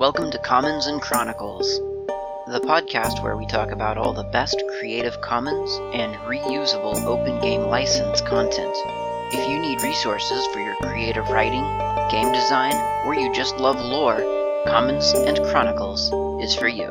Welcome to Commons and Chronicles, the podcast where we talk about all the best Creative Commons and reusable open game license content. If you need resources for your creative writing, game design, or you just love lore, Commons and Chronicles is for you.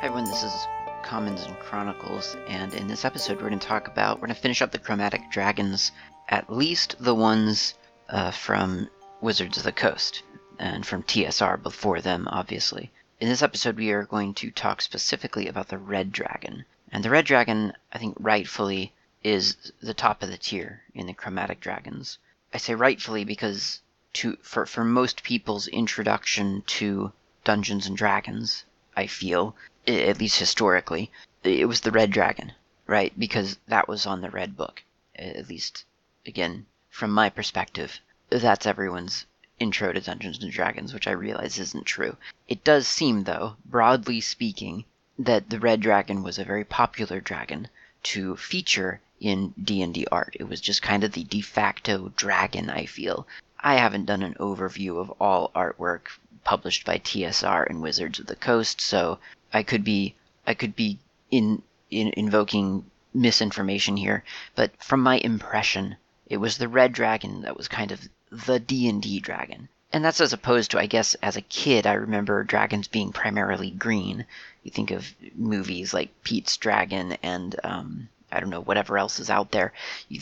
Hi everyone, this is Commons and Chronicles, and in this episode we're going to talk about, we're going to finish up the Chromatic Dragons, at least the ones uh, from Wizards of the Coast, and from TSR before them, obviously. In this episode we are going to talk specifically about the Red Dragon. And the Red Dragon, I think rightfully, is the top of the tier in the Chromatic Dragons. I say rightfully because to for, for most people's introduction to Dungeons and Dragons, I feel, at least historically, it was the Red Dragon, right? Because that was on the Red Book. At least, again, from my perspective, that's everyone's intro to Dungeons and Dragons, which I realize isn't true. It does seem, though, broadly speaking, that the Red Dragon was a very popular dragon to feature in D&D art. It was just kind of the de facto dragon, I feel. I haven't done an overview of all artwork published by TSR and Wizards of the Coast, so I could be I could be in, in invoking misinformation here, but from my impression, it was the red dragon that was kind of the D&D dragon. And that's as opposed to I guess as a kid I remember dragons being primarily green. You think of movies like Pete's Dragon and um, I don't know whatever else is out there.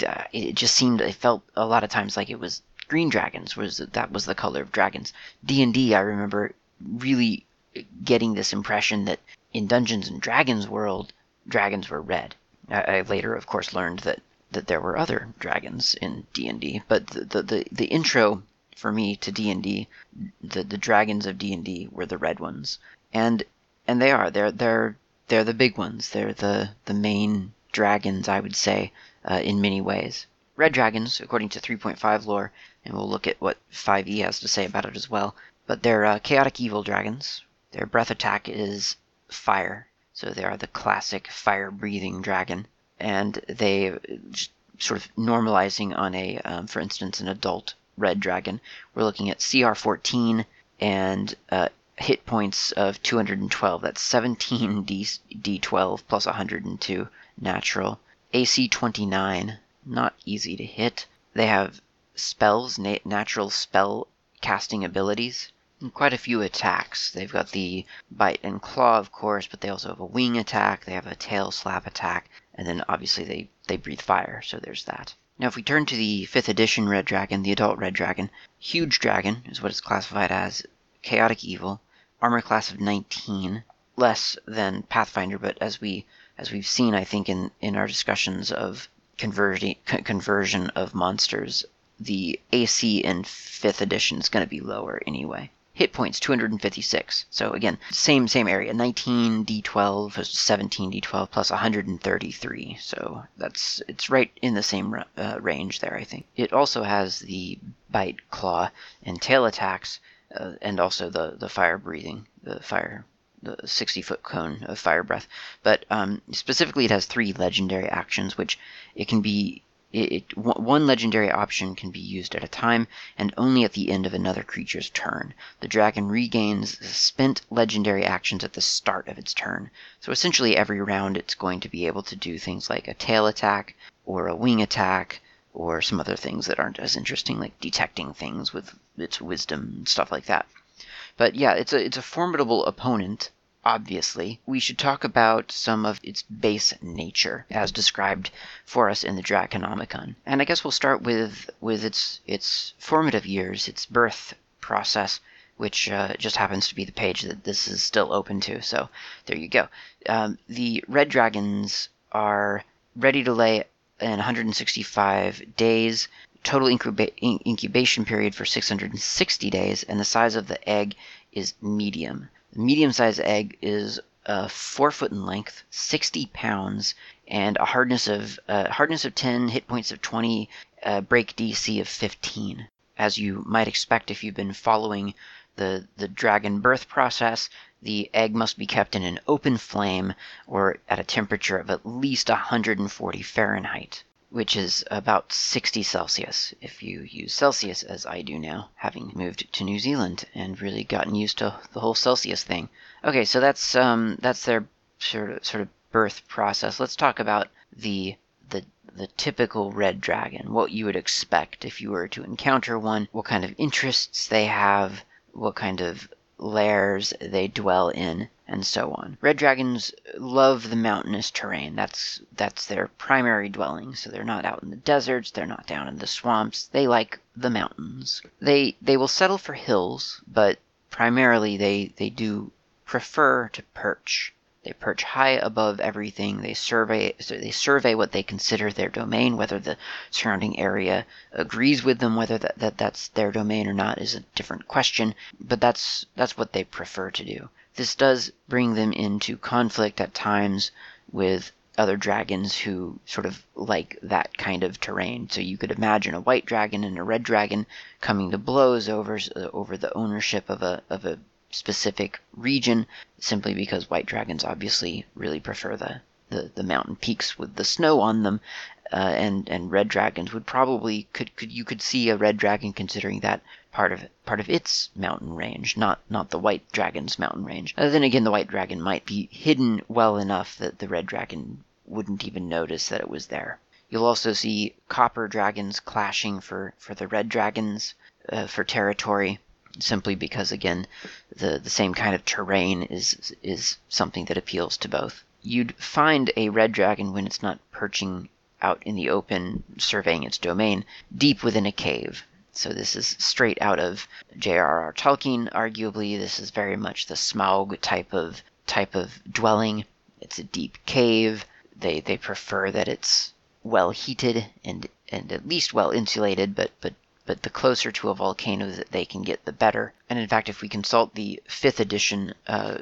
Uh, It just seemed it felt a lot of times like it was green dragons was that was the color of dragons. D&D I remember really getting this impression that in Dungeons and Dragons world dragons were red. I later of course learned that that there were other dragons in D&D, but the the, the, the intro for me to D&D the the dragons of D&D were the red ones. And and they are they're they're they're the big ones. They're the the main dragons I would say uh, in many ways. Red dragons, according to 3.5 lore, and we'll look at what 5e has to say about it as well. But they're uh, chaotic evil dragons. Their breath attack is fire, so they are the classic fire-breathing dragon, and they sort of normalizing on a, um, for instance, an adult red dragon. We're looking at CR 14 and uh, hit points of 212. That's 17 D D12 plus 102 natural. AC 29, not easy to hit. They have spells, na- natural spell casting abilities, quite a few attacks. They've got the bite and claw, of course, but they also have a wing attack. They have a tail slap attack, and then obviously they they breathe fire. So there's that. Now, if we turn to the fifth edition Red Dragon, the adult Red Dragon, huge dragon is what it's classified as. Chaotic evil, armor class of 19, less than Pathfinder, but as we as we've seen, I think in in our discussions of conversion con- conversion of monsters, the AC in fifth edition is going to be lower anyway. Hit points 256. So again, same same area. 19 d12, 17 d12 plus 133. So that's it's right in the same uh, range there. I think it also has the bite, claw, and tail attacks, uh, and also the the fire breathing, the fire the 60 foot cone of fire breath. But um, specifically, it has three legendary actions, which it can be. It, it, one legendary option can be used at a time, and only at the end of another creature's turn. The dragon regains spent legendary actions at the start of its turn. So essentially, every round it's going to be able to do things like a tail attack, or a wing attack, or some other things that aren't as interesting, like detecting things with its wisdom and stuff like that. But yeah, it's a it's a formidable opponent. Obviously, we should talk about some of its base nature, as described for us in the Draconomicon. And I guess we'll start with with its its formative years, its birth process, which uh, just happens to be the page that this is still open to. So there you go. Um, the red dragons are ready to lay in 165 days total incuba- incubation period for 660 days, and the size of the egg is medium. The medium sized egg is uh, four foot in length, 60 pounds, and a hardness of uh, hardness of 10, hit points of 20, uh, break DC of 15. As you might expect if you've been following the the dragon birth process, the egg must be kept in an open flame or at a temperature of at least 140 Fahrenheit. Which is about 60 Celsius if you use Celsius as I do now, having moved to New Zealand and really gotten used to the whole Celsius thing. Okay, so that's um, that's their sort of sort of birth process. Let's talk about the the the typical red dragon, what you would expect if you were to encounter one, what kind of interests they have, what kind of lairs they dwell in, and so on. Red dragons love the mountainous terrain. That's that's their primary dwelling. So they're not out in the deserts, they're not down in the swamps. They like the mountains. They they will settle for hills, but primarily they they do prefer to perch. They perch high above everything. They survey they survey what they consider their domain, whether the surrounding area agrees with them, whether that, that that's their domain or not is a different question. But that's that's what they prefer to do. This does bring them into conflict at times with other dragons who sort of like that kind of terrain. So you could imagine a white dragon and a red dragon coming to blows over over the ownership of a of a specific region simply because white dragons obviously really prefer the, the, the mountain peaks with the snow on them uh, and and red dragons would probably could, could you could see a red dragon considering that part of part of its mountain range, not not the white dragon's mountain range. Uh, then again, the white dragon might be hidden well enough that the red dragon wouldn't even notice that it was there. You'll also see copper dragons clashing for for the red dragons uh, for territory simply because again the the same kind of terrain is is something that appeals to both. You'd find a red dragon when it's not perching out in the open surveying its domain deep within a cave. So this is straight out of J.R.R. Tolkien. Arguably, this is very much the Smaug type of type of dwelling. It's a deep cave. They they prefer that it's well heated and and at least well insulated, but but but the closer to a volcano that they can get, the better. And in fact, if we consult the fifth edition uh,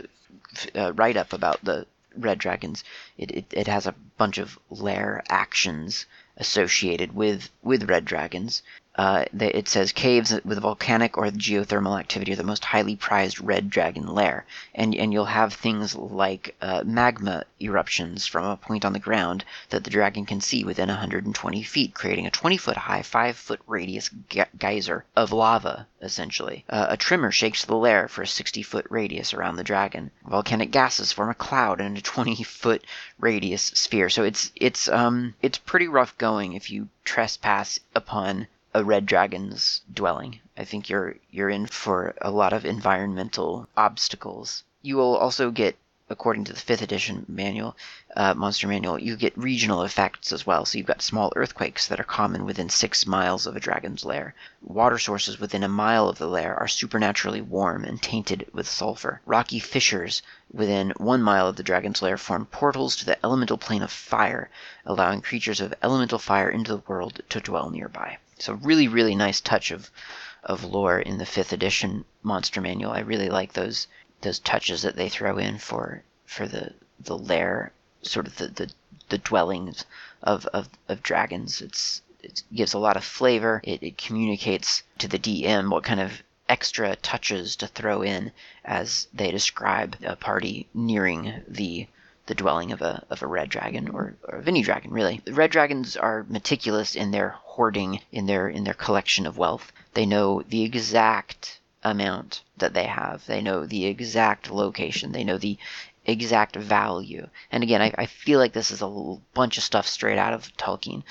uh, write up about the red dragons, it, it, it has a bunch of lair actions associated with with red dragons. Uh, it says caves with volcanic or geothermal activity are the most highly prized red dragon lair, and and you'll have things like uh, magma eruptions from a point on the ground that the dragon can see within 120 feet, creating a 20 foot high, 5 foot radius ge- geyser of lava. Essentially, uh, a tremor shakes the lair for a 60 foot radius around the dragon. Volcanic gases form a cloud in a 20 foot radius sphere. So it's it's um it's pretty rough going if you trespass upon a red dragon's dwelling. I think you're you're in for a lot of environmental obstacles. You will also get, according to the fifth edition manual, uh, monster manual, you get regional effects as well. So you've got small earthquakes that are common within six miles of a dragon's lair. Water sources within a mile of the lair are supernaturally warm and tainted with sulfur. Rocky fissures within one mile of the dragon's lair form portals to the elemental plane of fire, allowing creatures of elemental fire into the world to dwell nearby. So really, really nice touch of of lore in the fifth edition monster manual. I really like those those touches that they throw in for for the the lair, sort of the the, the dwellings of, of, of dragons. It's it gives a lot of flavor. It, it communicates to the DM what kind of extra touches to throw in as they describe a party nearing the the dwelling of a, of a red dragon or, or of any dragon really. The red dragons are meticulous in their hoarding, in their in their collection of wealth. They know the exact amount that they have. They know the exact location. They know the exact value. And again, I, I feel like this is a bunch of stuff straight out of Tolkien.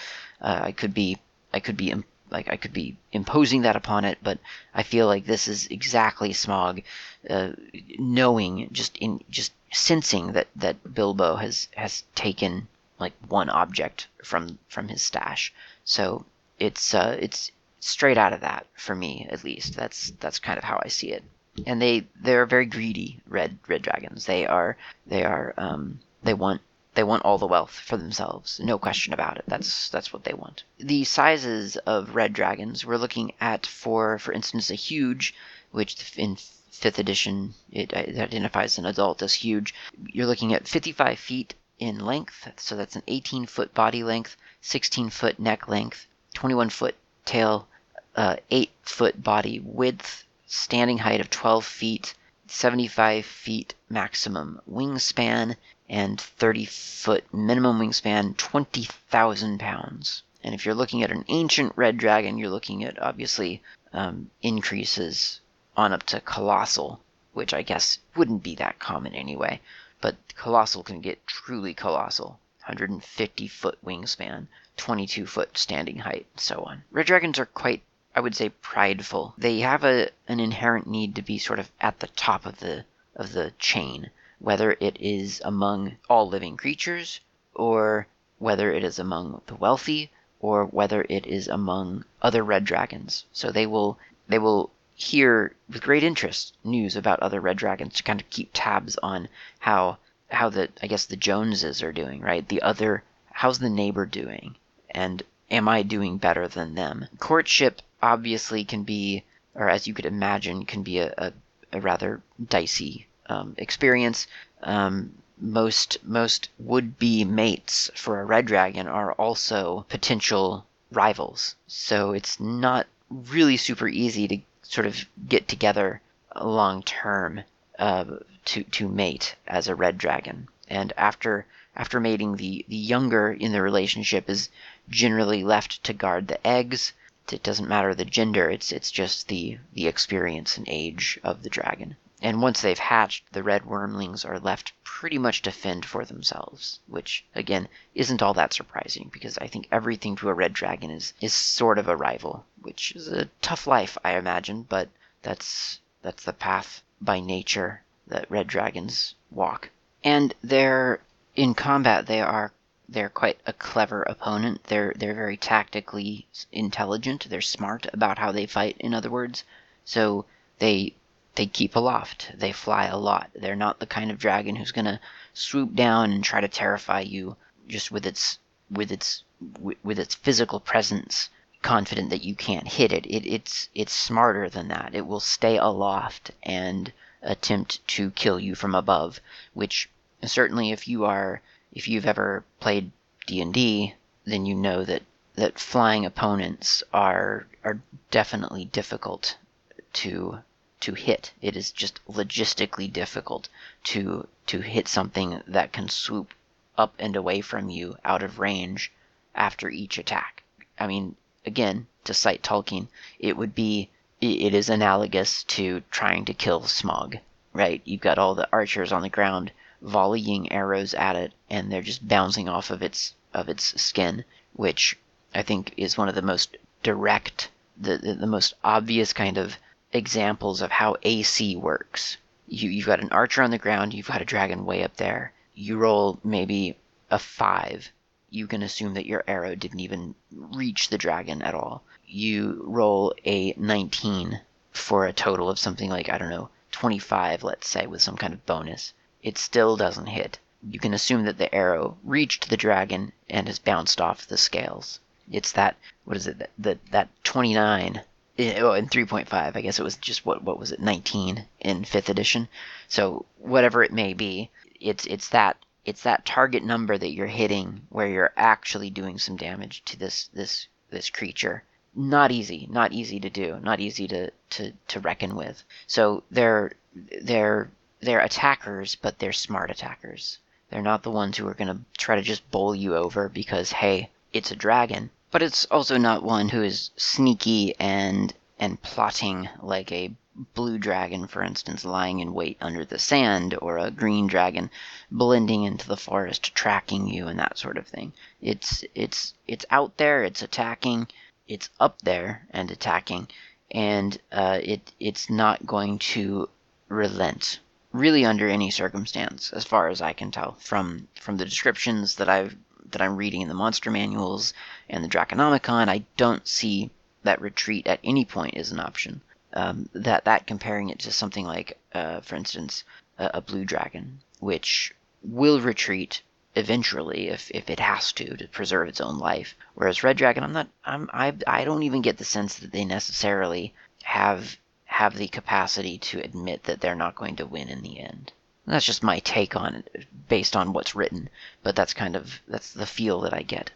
Uh, I could be I could be like I could be imposing that upon it, but I feel like this is exactly Smaug, uh, knowing just in just sensing that that Bilbo has has taken like one object from from his stash. So it's uh, it's straight out of that for me at least. That's that's kind of how I see it. And they they're very greedy red red dragons. They are they are um, they want they want all the wealth for themselves. No question about it. That's that's what they want. The sizes of red dragons we're looking at for for instance a huge, which in fifth edition it, it identifies an adult as huge. You're looking at 55 feet in length, so that's an 18 foot body length, 16 foot neck length, 21 foot tail, uh, 8 foot body width, standing height of 12 feet, 75 feet maximum wingspan, and 30 foot minimum wingspan, 20,000 pounds. And if you're looking at an ancient red dragon, you're looking at obviously um, increases on up to colossal, which I guess wouldn't be that common anyway. But colossal can get truly colossal 150 foot wingspan, 22 foot standing height, and so on. Red dragons are quite, I would say, prideful. They have a, an inherent need to be sort of at the top of the, of the chain, whether it is among all living creatures or whether it is among the wealthy or whether it is among other red dragons. So they will they will hear with great interest news about other red dragons to kind of keep tabs on how how the I guess the Joneses are doing, right? The other how's the neighbor doing? And am I doing better than them? Courtship obviously can be, or as you could imagine, can be a, a, a rather dicey um, experience. Um, most most would be mates for a red dragon are also potential rivals. So it's not really super easy to sort of get together long term uh, to to mate as a red dragon. And after after mating, the the younger in the relationship is generally left to guard the eggs. It doesn't matter the gender; it's it's just the the experience and age of the dragon. And once they've hatched, the red wormlings are left pretty much to fend for themselves, which again isn't all that surprising because I think everything to a red dragon is is sort of a rival, which is a tough life, I imagine, but that's that's the path by nature that red dragons walk. And they're in combat they are they're quite a clever opponent. They're they're very tactically intelligent. They're smart about how they fight in other words. So they they keep aloft. They fly a lot. They're not the kind of dragon who's to swoop down and try to terrify you just with its with its with its physical presence confident that you can't hit it. it. It's it's smarter than that. It will stay aloft and attempt to kill you from above, which certainly if you are if you've ever played D&D, then you know that that flying opponents are are definitely difficult to to hit. It is just logistically difficult to to hit something that can swoop up and away from you out of range after each attack. I mean, again, to cite Tolkien, it would be it is analogous to trying to kill Smaug, right? You've got all the archers on the ground volleying arrows at it and they're just bouncing off of its of its skin, which I think is one of the most direct the, the, the most obvious kind of examples of how AC works. You, you've got an archer on the ground, you've got a dragon way up there. You roll maybe a five. You can assume that your arrow didn't even reach the dragon at all. You roll a 19 for a total of something like, I don't know, 25, let's say, with some kind of bonus. It still doesn't hit. You can assume that the arrow reached the dragon and has bounced off the scales. It's that, what is it, that, that, that 29 oh, in 3.5, I guess it was just what what was it 19 in fifth edition. So whatever it may be, it's it's that it's that target number that you're hitting where you're actually doing some damage to this this this creature. Not easy, not easy to do, not easy to to to reckon with. So they're they're they're attackers, but they're smart attackers. They're not the ones who are going to try to just bowl you over because hey, it's a dragon but it's also not one who is sneaky and and plotting like a blue dragon, for instance, lying in wait under the sand, or a green dragon blending into the forest, tracking you, and that sort of thing. It's it's it's out there, it's attacking, it's up there and attacking, and uh, it it's not going to relent really under any circumstance, as far as I can tell from from the descriptions that I've that I'm reading in the monster manuals and the Draconomicon, I don't see that retreat at any point is an option. Um, that that comparing it to something like, uh, for instance, a, a, blue dragon, which will retreat eventually if, if it has to to preserve its own life. Whereas red dragon, I'm not, I'm, I, I don't even get the sense that they necessarily have have the capacity to admit that they're not going to win in the end. That's just my take on it based on what's written, but that's kind of that's the feel that I get.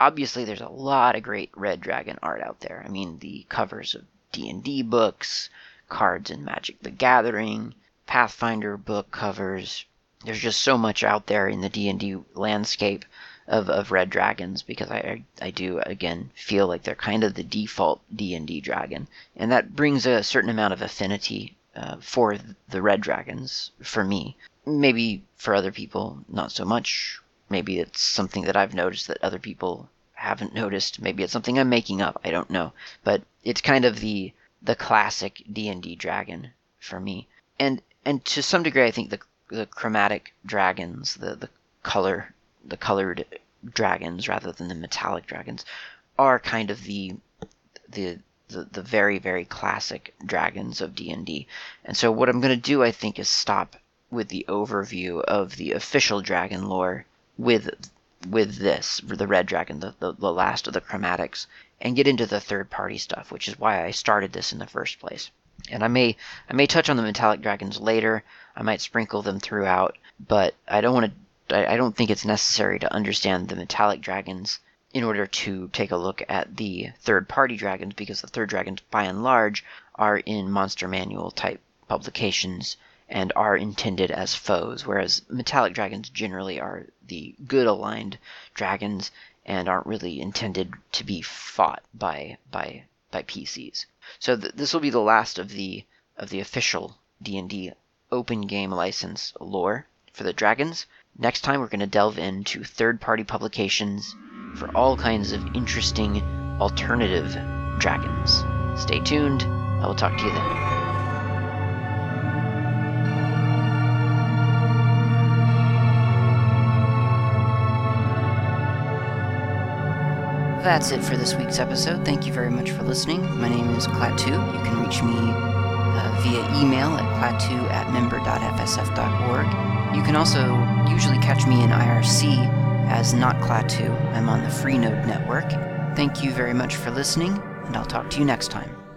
Obviously there's a lot of great Red Dragon art out there. I mean the covers of D&D books, cards in Magic the Gathering, Pathfinder book covers. There's just so much out there in the D&D landscape of, of red dragons because I, I do again feel like they're kind of the default D&D dragon and that brings a certain amount of affinity uh, for the red dragons for me. Maybe for other people not so much. Maybe it's something that I've noticed that other people haven't noticed. Maybe it's something I'm making up. I don't know. But it's kind of the the classic D&D dragon for me. And and to some degree I think the the chromatic dragons the the color the colored dragons rather than the metallic dragons are kind of the the the, the very very classic dragons of D&D. And so what I'm going to do I think is stop with the overview of the official dragon lore with with this the red dragon the, the, the last of the chromatics and get into the third party stuff which is why I started this in the first place. And I may I may touch on the metallic dragons later. I might sprinkle them throughout, but I don't want to I, I don't think it's necessary to understand the metallic dragons in order to take a look at the third party dragons because the third dragons by and large are in monster manual type publications and are intended as foes whereas metallic dragons generally are the good aligned dragons and aren't really intended to be fought by by by PCs. So th- this will be the last of the of the official D&D open game license lore for the dragons. Next time, we're going to delve into third party publications for all kinds of interesting alternative dragons. Stay tuned. I will talk to you then. That's it for this week's episode. Thank you very much for listening. My name is Klaatu. You can reach me uh, via email at klaatu at member.fsf.org you can also usually catch me in IRC as Not Klaatu. I'm on the Freenode network. Thank you very much for listening, and I'll talk to you next time.